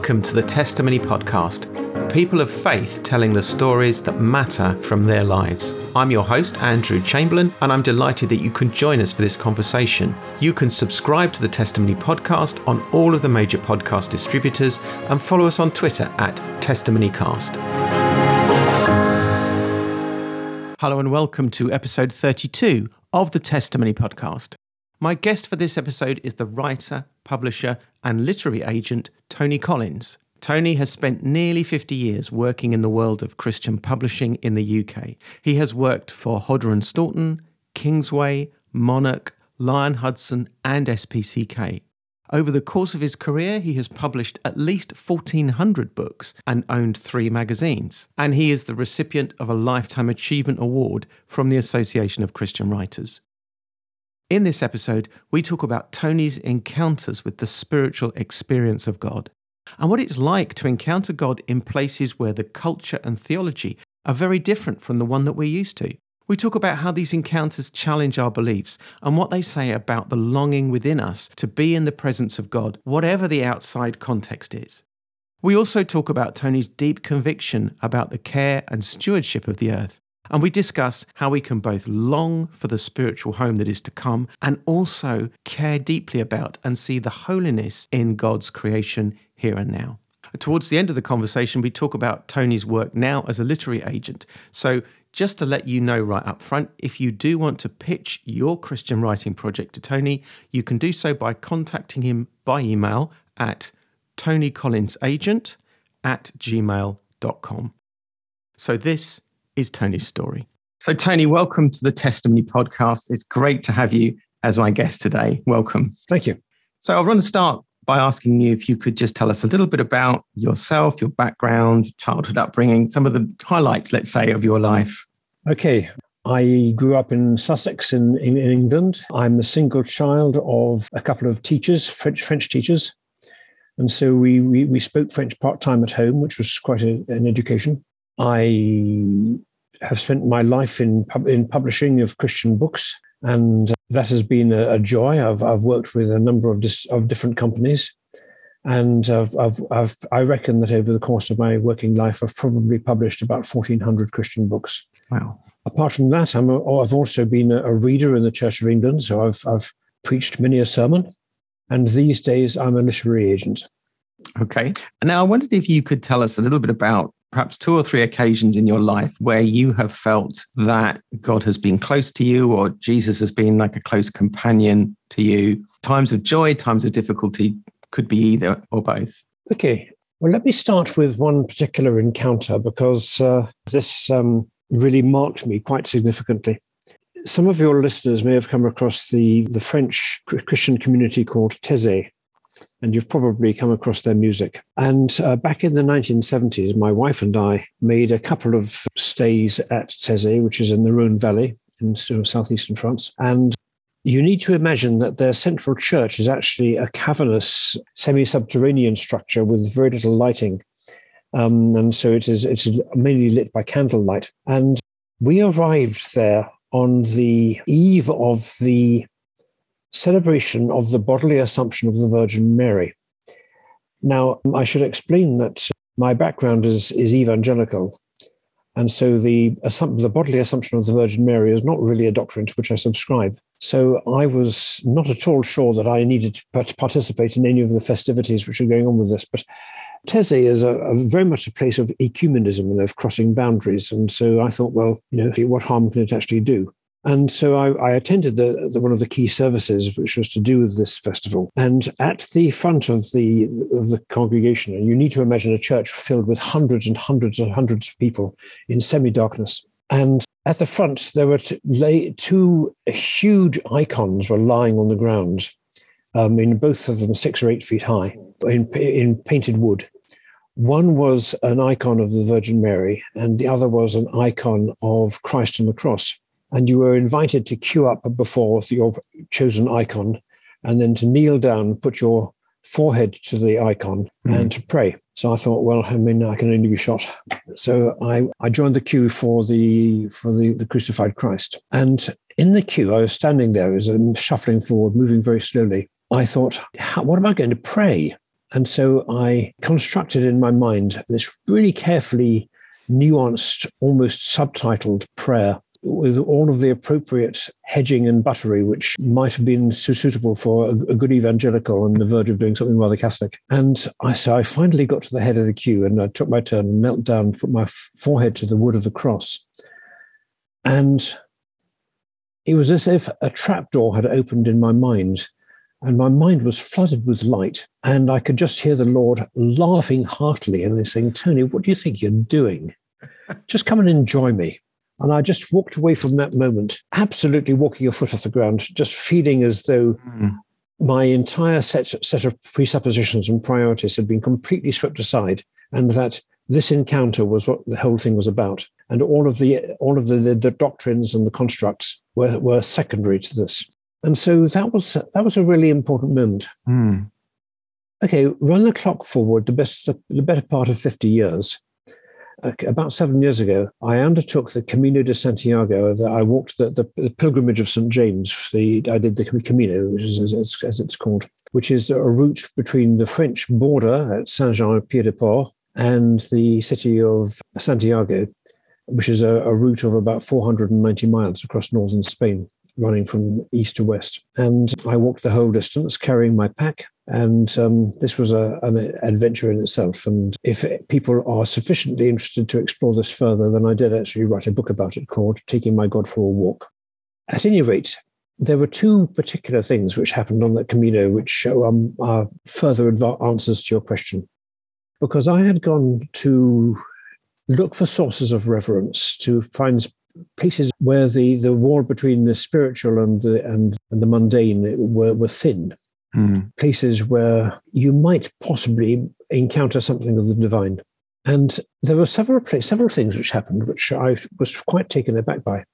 Welcome to the Testimony Podcast. People of faith telling the stories that matter from their lives. I'm your host, Andrew Chamberlain, and I'm delighted that you can join us for this conversation. You can subscribe to the Testimony Podcast on all of the major podcast distributors and follow us on Twitter at TestimonyCast. Hello, and welcome to episode 32 of the Testimony Podcast. My guest for this episode is the writer, publisher, and literary agent Tony Collins. Tony has spent nearly 50 years working in the world of Christian publishing in the UK. He has worked for Hodder and Stoughton, Kingsway, Monarch, Lion Hudson, and SPCK. Over the course of his career, he has published at least 1,400 books and owned three magazines. And he is the recipient of a Lifetime Achievement Award from the Association of Christian Writers. In this episode, we talk about Tony's encounters with the spiritual experience of God and what it's like to encounter God in places where the culture and theology are very different from the one that we're used to. We talk about how these encounters challenge our beliefs and what they say about the longing within us to be in the presence of God, whatever the outside context is. We also talk about Tony's deep conviction about the care and stewardship of the earth and we discuss how we can both long for the spiritual home that is to come and also care deeply about and see the holiness in God's creation here and now. Towards the end of the conversation, we talk about Tony's work now as a literary agent. So, just to let you know right up front, if you do want to pitch your Christian writing project to Tony, you can do so by contacting him by email at tonycollinsagent at gmail.com. So, this is Tony's story. So, Tony, welcome to the Testimony podcast. It's great to have you as my guest today. Welcome. Thank you. So, I want to start by asking you if you could just tell us a little bit about yourself, your background, childhood upbringing, some of the highlights, let's say, of your life. Okay. I grew up in Sussex in, in, in England. I'm the single child of a couple of teachers, French French teachers. And so we, we, we spoke French part time at home, which was quite a, an education. I have spent my life in in publishing of Christian books, and that has been a, a joy. I've I've worked with a number of dis, of different companies, and I've, I've, I've, i reckon that over the course of my working life, I've probably published about fourteen hundred Christian books. Wow! Apart from that, I'm a, I've also been a, a reader in the Church of England, so I've I've preached many a sermon, and these days I'm a literary agent. Okay. Now I wondered if you could tell us a little bit about perhaps two or three occasions in your life where you have felt that God has been close to you or Jesus has been like a close companion to you? Times of joy, times of difficulty could be either or both. Okay. Well, let me start with one particular encounter because uh, this um, really marked me quite significantly. Some of your listeners may have come across the, the French Christian community called Taizé and you've probably come across their music. And uh, back in the 1970s, my wife and I made a couple of stays at Taizé, which is in the Rhone Valley in of southeastern France. And you need to imagine that their central church is actually a cavernous, semi-subterranean structure with very little lighting. Um, and so it is it's mainly lit by candlelight. And we arrived there on the eve of the celebration of the bodily assumption of the Virgin Mary. Now, I should explain that my background is, is evangelical. And so the, the bodily assumption of the Virgin Mary is not really a doctrine to which I subscribe. So I was not at all sure that I needed to participate in any of the festivities which are going on with this. But Taizé is a, a, very much a place of ecumenism and of crossing boundaries. And so I thought, well, you know, what harm can it actually do? And so I, I attended the, the, one of the key services, which was to do with this festival. And at the front of the of the congregation, and you need to imagine a church filled with hundreds and hundreds and hundreds of people in semi-darkness. And at the front, there were two huge icons were lying on the ground. Um, in both of them six or eight feet high, in, in painted wood. One was an icon of the Virgin Mary, and the other was an icon of Christ on the cross and you were invited to queue up before your chosen icon and then to kneel down, put your forehead to the icon mm. and to pray. So I thought, well, I mean, I can only be shot. So I, I joined the queue for the for the, the crucified Christ. And in the queue, I was standing there as I'm shuffling forward, moving very slowly. I thought, what am I going to pray? And so I constructed in my mind this really carefully nuanced, almost subtitled prayer with all of the appropriate hedging and buttery, which might have been suitable for a, a, good evangelical on the verge of doing something rather Catholic. And I, so I finally got to the head of the queue and I took my turn and knelt down, put my forehead to the wood of the cross. And it was as if a trapdoor had opened in my mind and my mind was flooded with light. And I could just hear the Lord laughing heartily and saying, Tony, what do you think you're doing? Just come and enjoy me. And I just walked away from that moment, absolutely walking a foot off the ground, just feeling as though mm. my entire set, set of presuppositions and priorities had been completely swept aside, and that this encounter was what the whole thing was about. And all of the all of the, the, the doctrines and the constructs were, were secondary to this. And so that was that was a really important moment. Mm. Okay, run the clock forward the best the better part of 50 years about seven years ago, I undertook the Camino de Santiago. I walked the, the, the pilgrimage of St. James. The, I did the Camino, which is as, as, it's called, which is a route between the French border at Saint Jean Pied de Port and the city of Santiago, which is a, a route of about 490 miles across northern Spain running from east to west. And I walked the whole distance carrying my pack. And um, this was a, an adventure in itself. And if people are sufficiently interested to explore this further, then I did actually write a book about it called Taking My God for a Walk. At any rate, there were two particular things which happened on that Camino which show um, are further answers to your question. Because I had gone to look for sources of reverence, to find places where the, the wall between the spiritual and the, and, and the mundane were, were thin. Mm. Places where you might possibly encounter something of the divine. And there were several places, several things which happened, which I was quite taken aback by.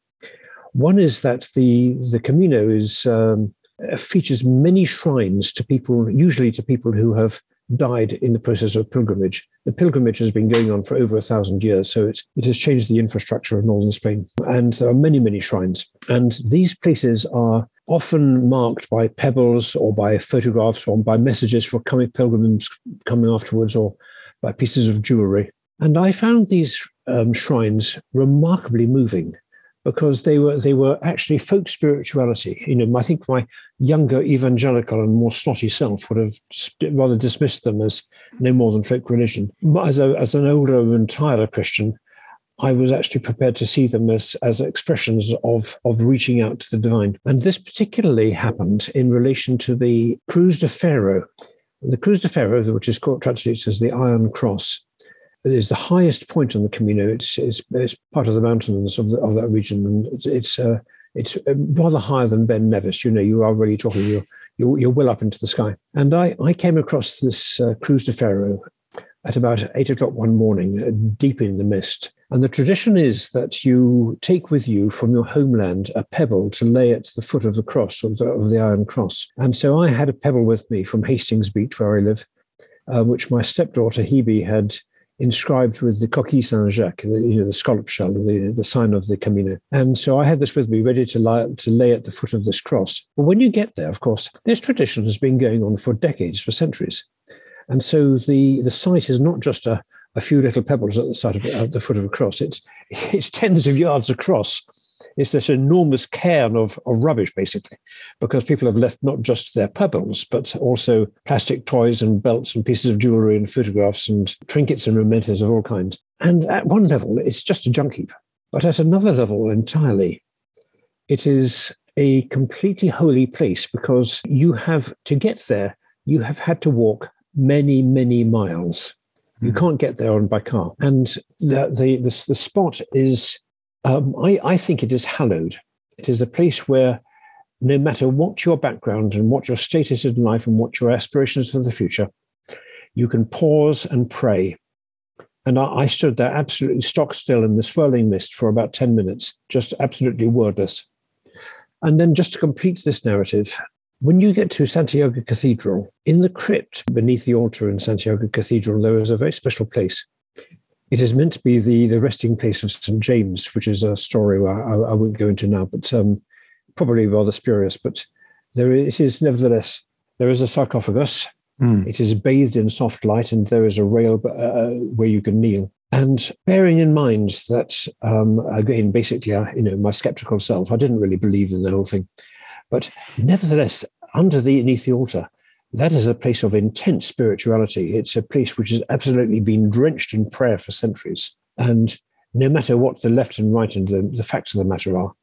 One is that the the Camino is um, features many shrines to people, usually to people who have died in the process of pilgrimage. The pilgrimage has been going on for over a thousand years, so it, it has changed the infrastructure of northern Spain. And there are many, many shrines. And these places are often marked by pebbles or by photographs or by messages for coming pilgrims coming afterwards or by pieces of jewelry. And I found these um, shrines remarkably moving because they were they were actually folk spirituality. You know, I think my younger evangelical and more snotty self would have rather dismissed them as no more than folk religion. But as a, as an older and tireder Christian, I was actually prepared to see them as, as expressions of, of reaching out to the divine. And this particularly happened in relation to the Cruz de Ferro. The Cruz de Ferro, which is translated as the Iron Cross, is the highest point on the Camino. It's, it's, it's part of the mountains of, the, of that region, and it's it's, uh, it's uh, rather higher than Ben Nevis. You know, you are really talking you're, you're, you're well up into the sky. And I I came across this uh, Cruz de Ferro at about eight o'clock one morning, uh, deep in the mist. And the tradition is that you take with you from your homeland a pebble to lay at the foot of the cross, of the, of the Iron Cross. And so I had a pebble with me from Hastings Beach, where I live, uh, which my stepdaughter Hebe had inscribed with the Coquille Saint Jacques, the, you know, the scallop shell, the, the sign of the Camino. And so I had this with me, ready to lie, to lay at the foot of this cross. But when you get there, of course, this tradition has been going on for decades, for centuries. And so the, the site is not just a, a few little pebbles at the side of at the foot of a cross. It's it's tens of yards across it's this enormous cairn of, of rubbish, basically, because people have left not just their pebbles, but also plastic toys and belts and pieces of jewelry and photographs and trinkets and mementos of all kinds. And at one level, it's just a junk heap. But at another level entirely, it is a completely holy place because you have to get there, you have had to walk many, many miles. You hmm. can't get there on by car. And the, the, the, the spot is um, I, I think it is hallowed. It is a place where no matter what your background and what your status in life and what your aspirations for the future, you can pause and pray. And I, I, stood there absolutely stock still in the swirling mist for about 10 minutes, just absolutely wordless. And then, just to complete this narrative, when you get to Santiago Cathedral, in the crypt beneath the altar in Santiago Cathedral, there is a very special place. It is meant to be the, the resting place of St. James, which is a story I, I won't go into now, but um, probably rather spurious. But there is, it is nevertheless, there is a sarcophagus Mm. It is bathed in soft light, and there is a rail uh, where you can kneel. And bearing in mind that, um, again, basically, uh, you know, my skeptical self, I didn't really believe in the whole thing. But nevertheless, underneath the altar, that is a place of intense spirituality. It's a place which has absolutely been drenched in prayer for centuries. And no matter what the left and right and the, the facts of the matter are,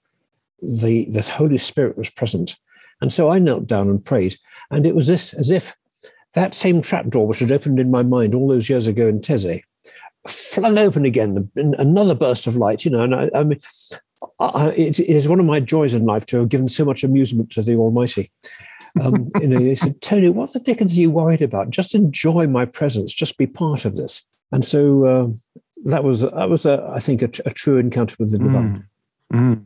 the, the Holy Spirit was present. And so I knelt down and prayed. And it was this, as if that same trapdoor, which had opened in my mind all those years ago in Taizé, flung open again, another burst of light, you know. And I, I mean, I, it is one of my joys in life to have given so much amusement to the Almighty. Um, you know, he said, Tony, what the dickens are you worried about? Just enjoy my presence, just be part of this. And so uh, that was, that was, a, I think, a, a, true encounter with the divine. Mm. Mm.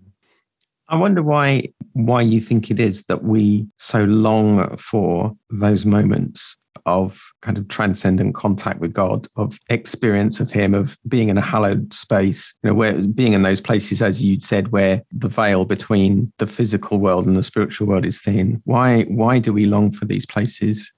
I wonder why why you think it is that we so long for those moments of kind of transcendent contact with God, of experience of Him, of being in a hallowed space, you know, where being in those places, as you'd said, where the veil between the physical world and the spiritual world is thin. Why why do we long for these places?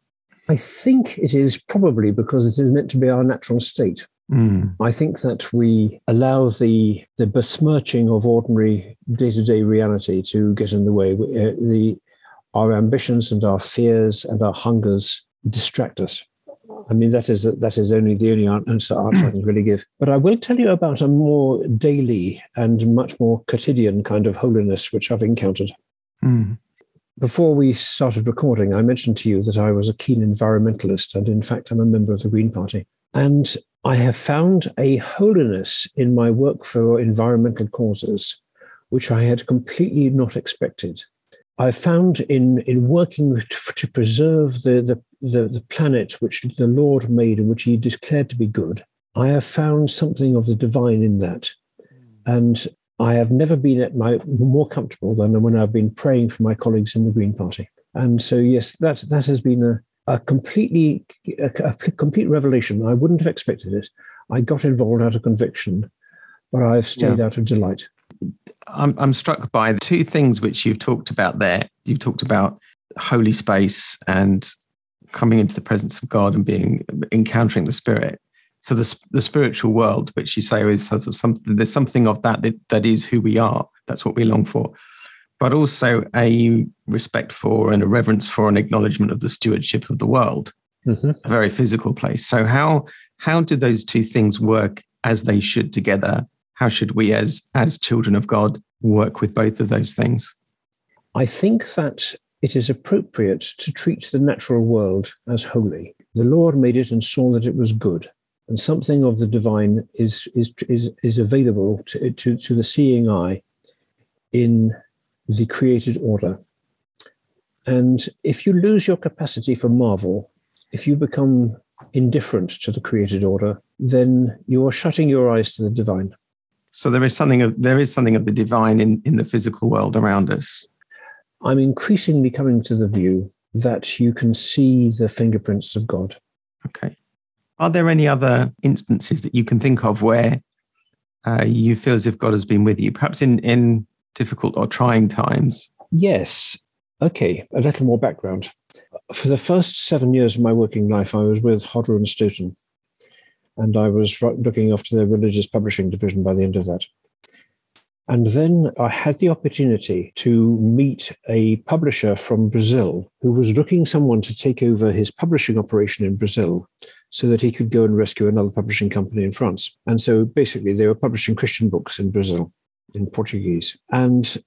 I think it is probably because it is meant to be our natural state. Mm. I think that we allow the the besmirching of ordinary day to day reality to get in the way. Uh, the our ambitions and our fears and our hungers distract us. I mean, that is that is only the only answer, answer I can really give. But I will tell you about a more daily and much more quotidian kind of holiness which I've encountered. Mm. Before we started recording, I mentioned to you that I was a keen environmentalist, and in fact, I'm a member of the Green Party. And I have found a holiness in my work for environmental causes, which I had completely not expected. I found in, in working to, to preserve the, the, the, the planet which the Lord made and which He declared to be good, I have found something of the divine in that. And I have never been at my more comfortable than when I've been praying for my colleagues in the Green Party. And so, yes, that that has been a, a completely a, a complete revelation. I wouldn't have expected it. I got involved out of conviction, but I've stayed yeah. out of delight. I'm, I'm struck by the two things which you've talked about there. You've talked about holy space and coming into the presence of God and being encountering the Spirit. So the the spiritual world, which you say is has something, there's something of that, that that is who we are. That's what we long for but also a respect for and a reverence for an acknowledgement of the stewardship of the world, mm-hmm. a very physical place. So how how do those two things work as they should together? How should we, as as children of God, work with both of those things? I think that it is appropriate to treat the natural world as holy. The Lord made it and saw that it was good. And something of the divine is, is, is, is available to, to, to the seeing eye in the created order. And if you lose your capacity for marvel, if you become indifferent to the created order, then you are shutting your eyes to the divine. So there is something of there is something of the divine in, in the physical world around us. I'm increasingly coming to the view that you can see the fingerprints of God. Okay. Are there any other instances that you can think of where uh, you feel as if God has been with you, perhaps in in difficult or trying times? Yes. Okay, a little more background. For the first seven years of my working life, I was with Hodder and Stoughton, and I was looking after their religious publishing division by the end of that. And then I had the opportunity to meet a publisher from Brazil who was looking someone to take over his publishing operation in Brazil so that he could go and rescue another publishing company in France. And so basically, they were publishing Christian books in Brazil in Portuguese. And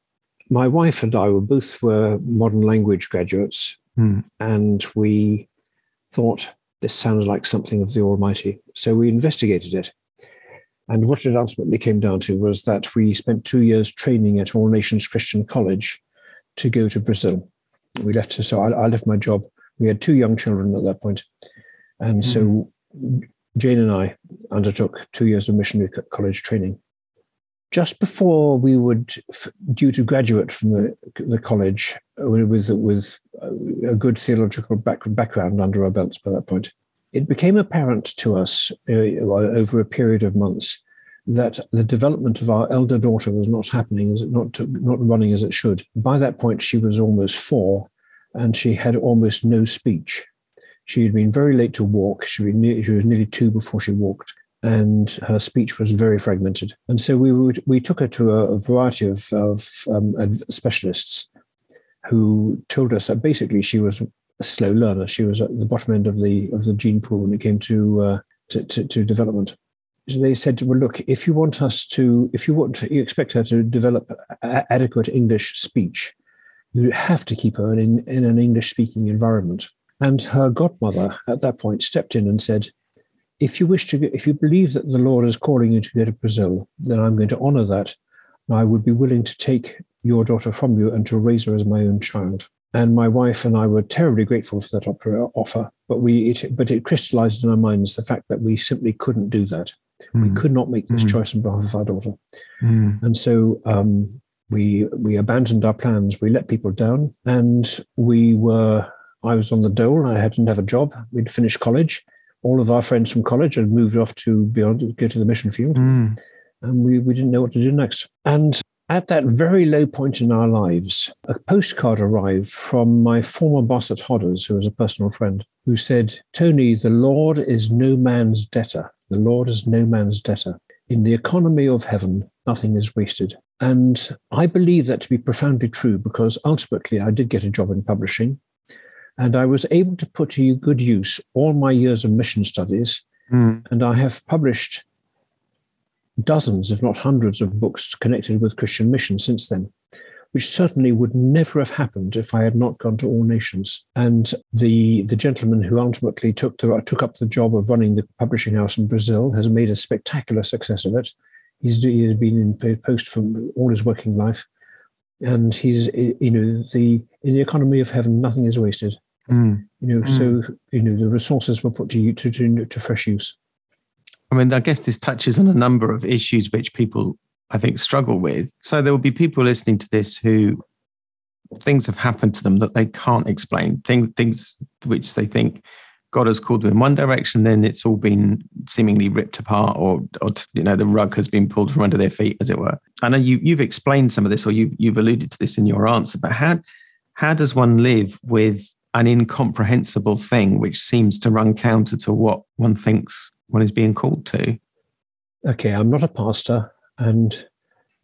my wife and I were both were modern language graduates, mm. and we thought this sounded like something of the Almighty. So we investigated it. And what it ultimately came down to was that we spent two years training at All Nations Christian College to go to Brazil. We left, so I, I left my job. We had two young children at that point. And mm. so Jane and I undertook two years of missionary college training just before we would due to graduate from the, the college with with a good theological back, background under our belts by that point, it became apparent to us uh, over a period of months that the development of our elder daughter was not happening, as it not not running as it should. By that point, she was almost four, and she had almost no speech. She had been very late to walk. She, she was nearly two before she walked, and her speech was very fragmented. And so we would, we took her to a, a variety of, of um, specialists who told us that basically she was a slow learner. She was at the bottom end of the of the gene pool when it came to uh, to, to, to, development. So they said, "Well, look, if you want us to, if you want, you expect her to develop a- adequate English speech, you have to keep her in, in an English speaking environment." And her godmother at that point stepped in and said, "If you wish to, if you believe that the Lord is calling you to go to Brazil, then I'm going to honour that. I would be willing to take your daughter from you and to raise her as my own child." And my wife and I were terribly grateful for that offer, but we it, but it crystallized in our minds the fact that we simply couldn't do that. Mm. We hmm. could not make this mm. choice on behalf of our daughter, mm. and so um, we we abandoned our plans. We let people down, and we were. I was on the dole. I hadn't have a job. We'd finished college. All of our friends from college had moved off to beyond, go to the mission field, hmm. and we we didn't know what to do next. And at that very low point in our lives, a postcard arrived from my former boss at Hodders, who was a personal friend, who said, Tony, the Lord is no man's debtor. The Lord is no man's debtor. In the economy of heaven, nothing is wasted. And I believe that to be profoundly true because ultimately I did get a job in publishing and I was able to put to good use all my years of mission studies. Mm. And I have published dozens, if not hundreds, of books connected with Christian mission since then, which certainly would never have happened if I had not gone to All Nations. And the the gentleman who ultimately took the, took up the job of running the publishing house in Brazil has made a spectacular success of it. He's he has been in post for all his working life, and he's you know the in the economy of heaven, nothing is wasted. Mm. You know, mm. so you know the resources were put to, to, to to fresh use. I mean, I guess this touches on a number of issues which people, I think, struggle with. So there will be people listening to this who things have happened to them that they can't explain, things, things which they think God has called them in one direction, then it's all been seemingly ripped apart, or, or you know, the rug has been pulled from under their feet, as it were. I know you, you've explained some of this, or you, you've alluded to this in your answer, but how how does one live with an incomprehensible thing which seems to run counter to what one thinks one is being called to? Okay, I'm not a pastor and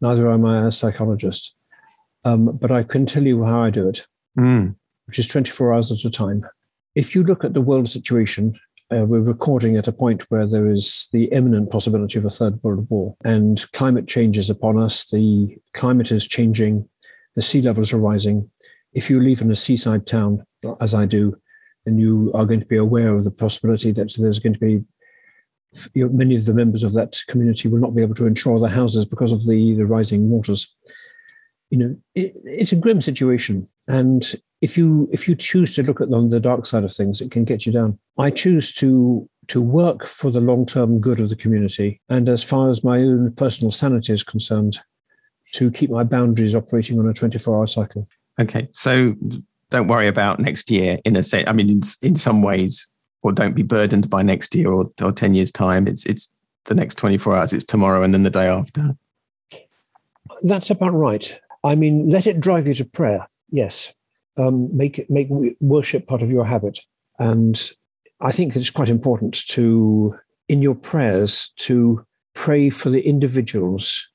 neither am I a psychologist, um, but I can tell you how I do it, mm. which is 24 hours at a time. If you look at the world situation, uh, we're recording at a point where there is the imminent possibility of a third world war, and climate change is upon us. The climate is changing, the sea levels are rising. If you live in a seaside town, as I do, and you are going to be aware of the possibility that there's going to be many of the members of that community will not be able to insure their houses because of the, the rising waters. You know, it, it's a grim situation, and if you if you choose to look at the, the dark side of things, it can get you down. I choose to to work for the long term good of the community, and as far as my own personal sanity is concerned, to keep my boundaries operating on a twenty four hour cycle. Okay, so don't worry about next year. In a sense, I mean, in, in some ways, or don't be burdened by next year or, or 10 years time. It's it's the next 24 hours. It's tomorrow and then the day after. That's about right. I mean let it drive you to prayer. Yes. Um, make make worship part of your habit. And i think it's quite important to in your prayers to pray for the individuals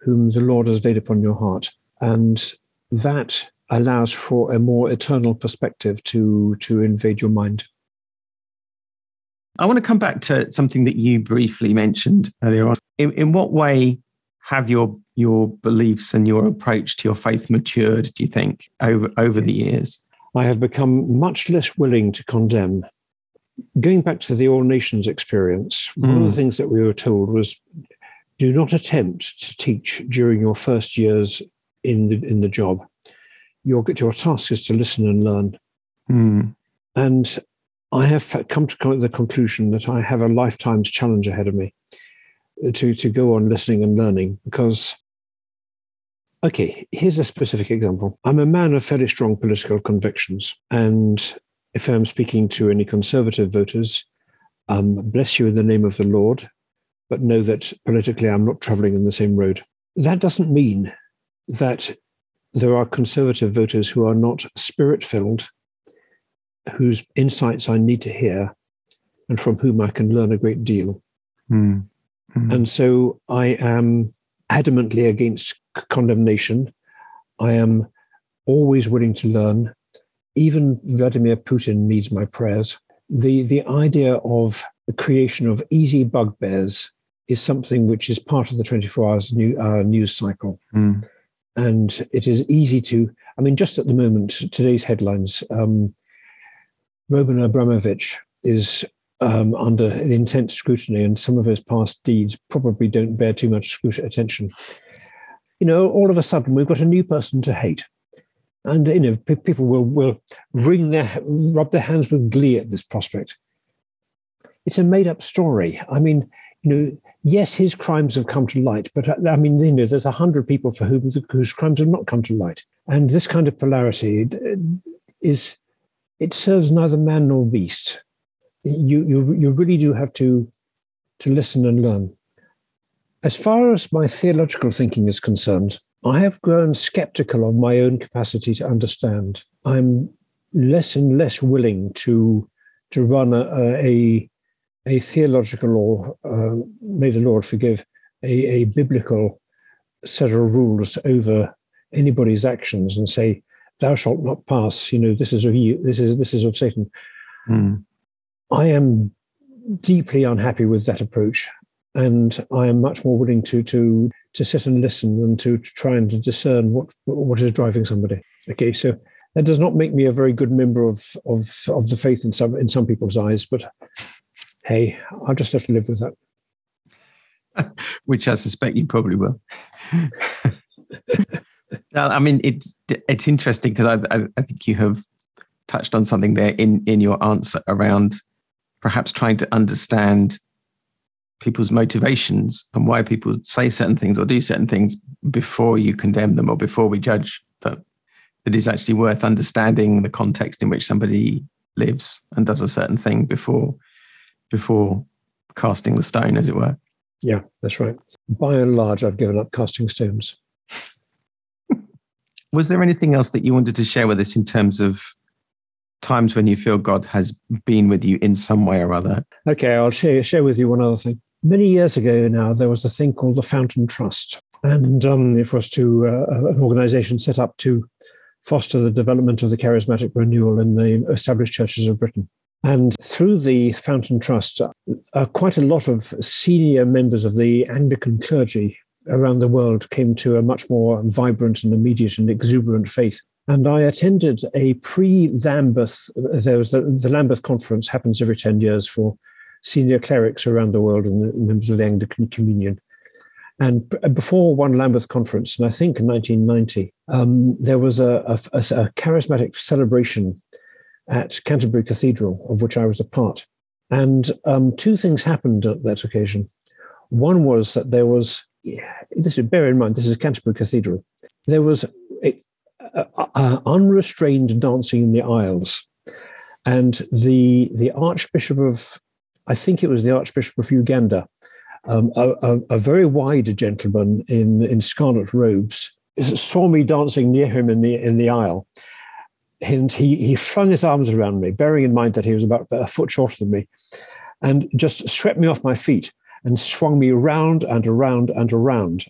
whom the lord has laid upon your heart. And that allows for a more eternal perspective to to invade your mind I want to come back to something that you briefly mentioned earlier on. In, in what way have your your beliefs and your approach to your faith matured, do you think, over over the years? I have become much less willing to condemn. Going back to the All Nations experience, one mm. of the hmm. things that we were told was do not attempt to teach during your first years in the in the job. Your your task is to listen and learn. Mm. And I have come to the conclusion that I have a lifetime's challenge ahead of me to, to go on listening and learning because, okay, here's a specific example. I'm a man of fairly strong political convictions. And if I'm speaking to any conservative voters, um, bless you in the name of the Lord, but know that politically I'm not traveling in the same road. That doesn't mean that there are conservative voters who are not spirit filled whose insights I need to hear and from whom I can learn a great deal. Mm. Mm. And so I am adamantly against condemnation. I am always willing to learn. Even Vladimir Putin needs my prayers. The, the idea of the creation of easy bugbears is something which is part of the 24 hours new, uh, news cycle. Mm. And it is easy to, I mean, just at the moment, today's headlines um, Roman Abramovich is um, under intense scrutiny, and some of his past deeds probably don't bear too much attention. You know, all of a sudden, we've got a new person to hate. And you know, p- people will will wring their rub their hands with glee at this prospect. It's a made up story. I mean, you know, yes, his crimes have come to light, but uh, I mean, you know, there's a hundred people for whom whose crimes have not come to light, and this kind of polarity is it serves neither man nor beast. You you you really do have to to listen and learn. As far as my theological thinking is concerned, I have grown skeptical of my own capacity to understand. I'm less and less willing to to run a, a, a theological law, uh, may the Lord forgive a, a biblical set of rules over anybody's actions and say thou shalt not pass you know this is of you this is this is of satan mm. i am deeply unhappy with that approach and i am much more willing to to to sit and listen and to, to try and to discern what what is driving somebody okay so that does not make me a very good member of of of the faith in some in some people's eyes but hey, I'll just have to live with that. Which I suspect you probably will. I mean, it's it's interesting because I, I, I think you have touched on something there in in your answer around perhaps trying to understand people's motivations and why people say certain things or do certain things before you condemn them or before we judge that it is actually worth understanding the context in which somebody lives and does a certain thing before before casting the stone, as it were. Yeah, that's right. By and large, I've given up casting stones. Was there anything else that you wanted to share with us in terms of times when you feel God has been with you in some way or other? Okay, I'll share, share with you one other thing. Many years ago now, there was a thing called the Fountain Trust, and um, it was to uh, an organization set up to foster the development of the charismatic renewal in the established churches of Britain. And through the Fountain Trust, uh, quite a lot of senior members of the Anglican clergy around the world came to a much more vibrant and immediate and exuberant faith. And I attended a pre Lambeth, there was the, the, Lambeth conference, happens every 10 years for senior clerics around the world and members of the Anglican Communion. And before one Lambeth conference, and I think in 1990, um, there was a, a, a charismatic celebration at Canterbury Cathedral, of which I was a part. And um, two things happened at that occasion. One was that there was, yeah, this is, bear in mind, this is Canterbury Cathedral. There was a, a, a unrestrained dancing in the aisles. And the, the Archbishop of, I think it was the Archbishop of Uganda, um, a, a, very wide gentleman in, in scarlet robes, saw me dancing near him in the, in the aisle and he, he flung his arms around me, bearing in mind that he was about a foot shorter than me, and just swept me off my feet and swung me round and around and around.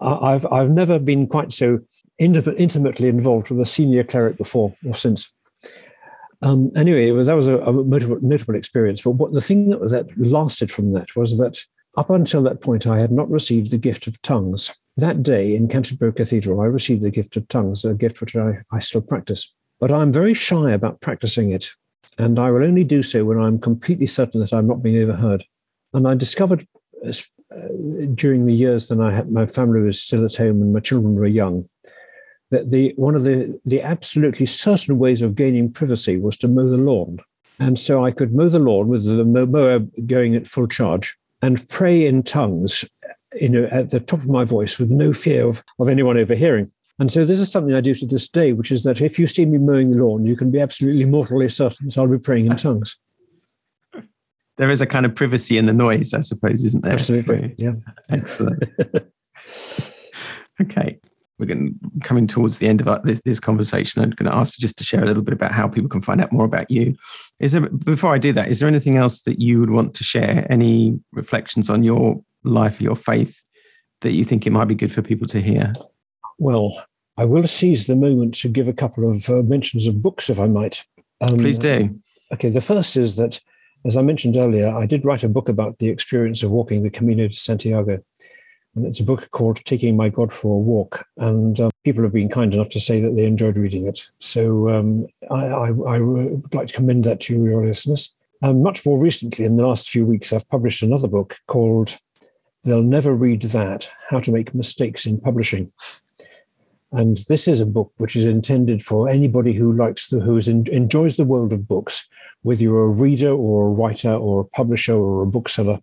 I've, I've never been quite so intimately involved with a senior cleric before or since. Um, anyway, that was a, a notable, notable, experience. But what the thing that, that lasted from that was that up until that point, I had not received the gift of tongues. That day in Canterbury Cathedral, I received the gift of tongues, a gift which I, I still practice. But I'm very shy about practicing it, and I will only do so when I'm completely certain that I'm not being overheard. And I discovered uh, during the years that I had, my family was still at home and my children were young, that the one of the the absolutely certain ways of gaining privacy was to mow the lawn. And so I could mow the lawn with the mower going at full charge and pray in tongues, you know, at the top of my voice with no fear of, of anyone overhearing. And so this is something I do to this day, which is that if you see me mowing the lawn, you can be absolutely mortally certain that I'll be praying in tongues. There is a kind of privacy in the noise, I suppose, isn't there? Absolutely. Yeah. Excellent. okay. we're going coming towards the end of our, this, this conversation. I'm going to ask you just to share a little bit about how people can find out more about you. Is there before I do that? Is there anything else that you would want to share? Any reflections on your life, your faith, that you think it might be good for people to hear? Well, I will seize the moment to give a couple of uh, mentions of books, if I might. Um, Please do. Okay, the first is that, as I mentioned earlier, I did write a book about the experience of walking the Camino de Santiago. And it's a book called Taking My God for a Walk. And uh, people have been kind enough to say that they enjoyed reading it. So um, I, I, I, would like to commend that to your listeners. And much more recently, in the last few weeks, I've published another book called They'll Never Read That How to Make Mistakes in Publishing. And this is a book which is intended for anybody who likes the who in, enjoys the world of books, whether you're a reader or a writer or a publisher or a bookseller.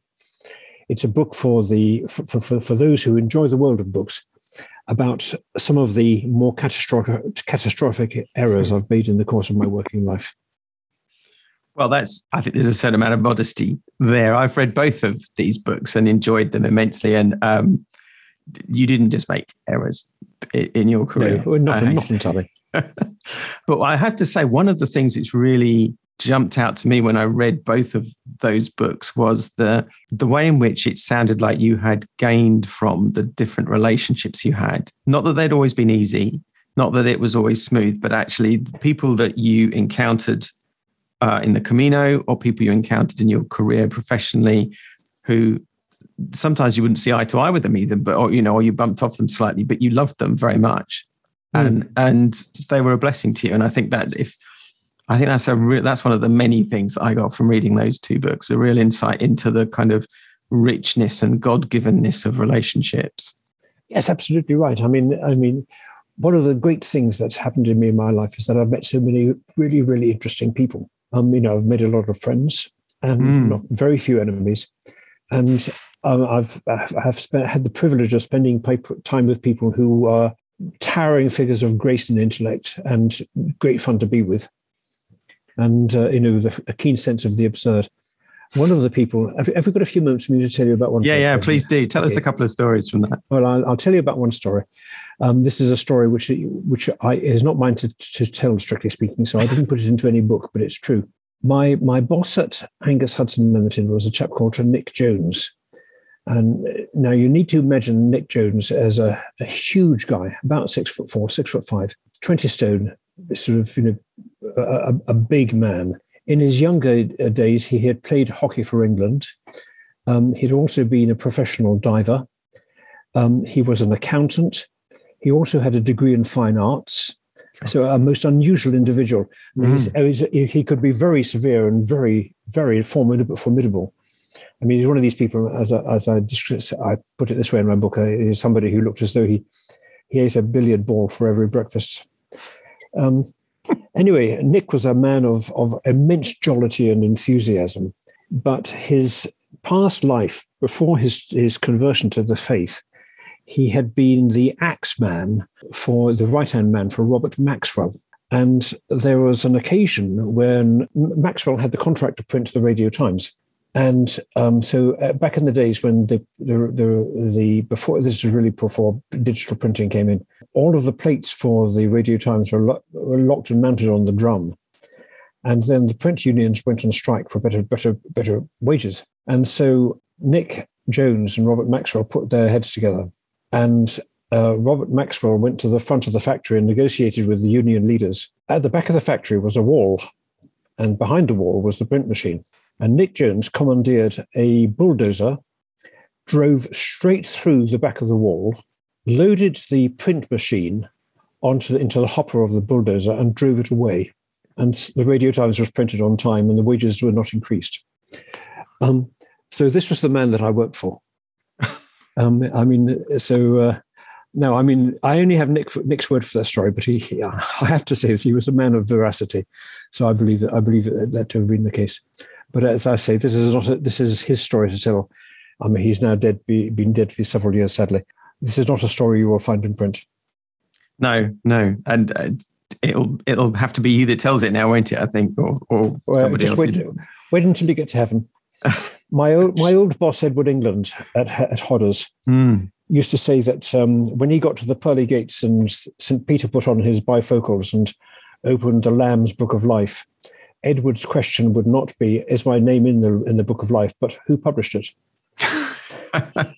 It's a book for the for, for, for those who enjoy the world of books about some of the more catastrophic catastrophic errors I've made in the course of my working life. Well, that's I think there's a certain amount of modesty there. I've read both of these books and enjoyed them immensely, and um, you didn't just make errors in your career. No, not, uh, not entirely. but I have to say, one of the things that's really jumped out to me when I read both of those books was the the way in which it sounded like you had gained from the different relationships you had. Not that they'd always been easy, not that it was always smooth, but actually the people that you encountered uh, in the Camino or people you encountered in your career professionally who sometimes you wouldn't see eye to eye with them either, but or you know, or you bumped off them slightly, but you loved them very much, mm. and and they were a blessing to you. And I think that if I think that's a that's one of the many things that I got from reading those two books, a real insight into the kind of richness and God givenness of relationships. Yes, absolutely right. I mean, I mean, one of the great things that's happened to me in my life is that I've met so many really, really interesting people. Um, you know, I've made a lot of friends and mm. not very few enemies, and um, I've I've spent, had the privilege of spending time with people who are towering figures of grace and intellect and great fun to be with, and uh, you know the, a keen sense of the absurd. One of the people, have, have we got a few moments for me to tell you about one? Yeah, yeah, please do. Tell okay. us a couple of stories from that. Well, I'll, I'll tell you about one story. Um, this is a story which which I, is not mine to, to tell, strictly speaking. So I didn't put it into any book, but it's true. My my boss at Angus Hudson Limited was a chap called Nick Jones, and now you need to imagine Nick Jones as a, a huge guy, about six foot four, six foot five, 20 stone, sort of, you know, a, a big man. In his younger days, he had played hockey for England. Um, he'd also been a professional diver. Um, he was an accountant. He also had a degree in fine arts. So a most unusual individual. Mm. he could be very severe and very, very formidable. formidable. I mean, he's one of these people, as I, as I, I put it this way in my book, uh, he's somebody who looked as though he, he ate a billiard ball for every breakfast. Um, anyway, Nick was a man of, of immense jollity and enthusiasm, but his past life, before his, his conversion to the faith, he had been the axe man for the right hand man for Robert Maxwell. And there was an occasion when Maxwell had the contract to print the Radio Times. And um, so uh, back in the days when the, the, the, the, before this is really before digital printing came in, all of the plates for the Radio Times were, lo- were locked and mounted on the drum. And then the print unions went on strike for better, better, better wages. And so Nick Jones and Robert Maxwell put their heads together. And uh, Robert Maxwell went to the front of the factory and negotiated with the union leaders. At the back of the factory was a wall, and behind the wall was the print machine. And Nick Jones commandeered a bulldozer, drove straight through the back of the wall, loaded the print machine onto the, into the hopper of the bulldozer, and drove it away. And the Radio Times was printed on time, and the wages were not increased. Um, so this was the man that I worked for. Um, I mean, so uh, no, I mean, I only have Nick, Nick's word for that story, but he, I have to say, he was a man of veracity. So I believe that I believe that, that to have been the case. But as I say, this is not a, this is his story to tell. I mean, he's now dead, be, been dead for several years, sadly. This is not a story you will find in print. No, no, and uh, it'll it'll have to be you that tells it now, won't it? I think, or or well, somebody just else. Wait, wait until you get to heaven. My old my old boss Edward England at at Hodders. Mm. used to say that um, when he got to the pearly gates and St. Peter put on his bifocals and opened the Lamb's Book of Life, Edward's question would not be, "Is my name in the in the Book of Life?" but "Who published it?"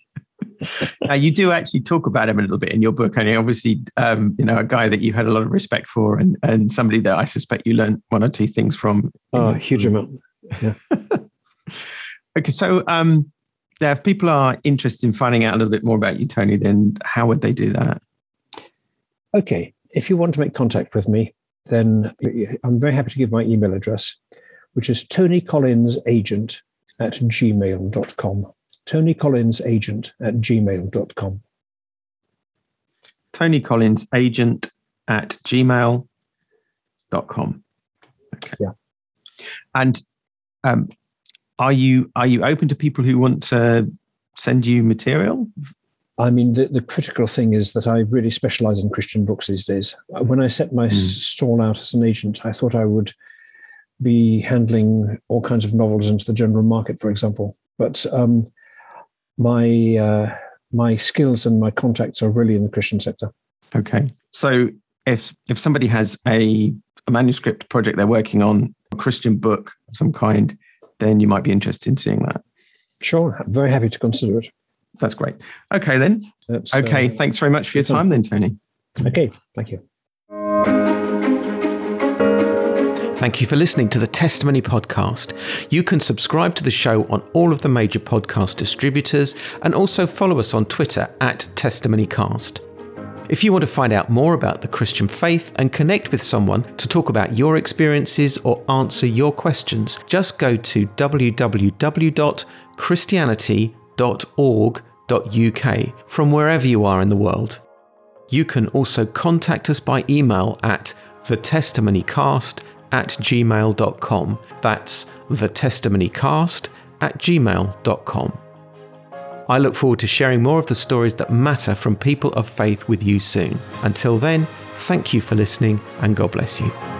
now you do actually talk about him a little bit in your book, and obviously, um, you know, a guy that you had a lot of respect for, and and somebody that I suspect you learned one or two things from. Oh, huge amount. Yeah. okay, so um, yeah, if people are interested in finding out a little bit more about you, Tony, then how would they do that? Okay, if you want to make contact with me, then I'm very happy to give my email address, which is tonycollinsagent at gmail.com. tonycollinsagent at gmail.com. Tony Collins agent at gmail.com. Okay. Yeah. And um, are you are you open to people who want to send you material? I mean, the, the critical thing is that I really specialize in Christian books these days. When I set my mm. stall out as an agent, I thought I would be handling all kinds of novels into the general market, for example. But um, my uh, my skills and my contacts are really in the Christian sector. Okay, so if if somebody has a, a manuscript project they're working on, a Christian book of some kind, then you might be interested in seeing that. Sure, very happy to consider it. That's great. Okay, then. That's, okay, uh, thanks very much for your time, then, Tony. Okay, thank you. Thank you for listening to the Testimony Podcast. You can subscribe to the show on all of the major podcast distributors and also follow us on Twitter at TestimonyCast. If you want to find out more about the Christian faith and connect with someone to talk about your experiences or answer your questions, just go to www.christianity.org.uk from wherever you are in the world. You can also contact us by email at thetestimonycast at gmail.com. That's thetestimonycast at gmail.com. I look forward to sharing more of the stories that matter from people of faith with you soon. Until then, thank you for listening and God bless you.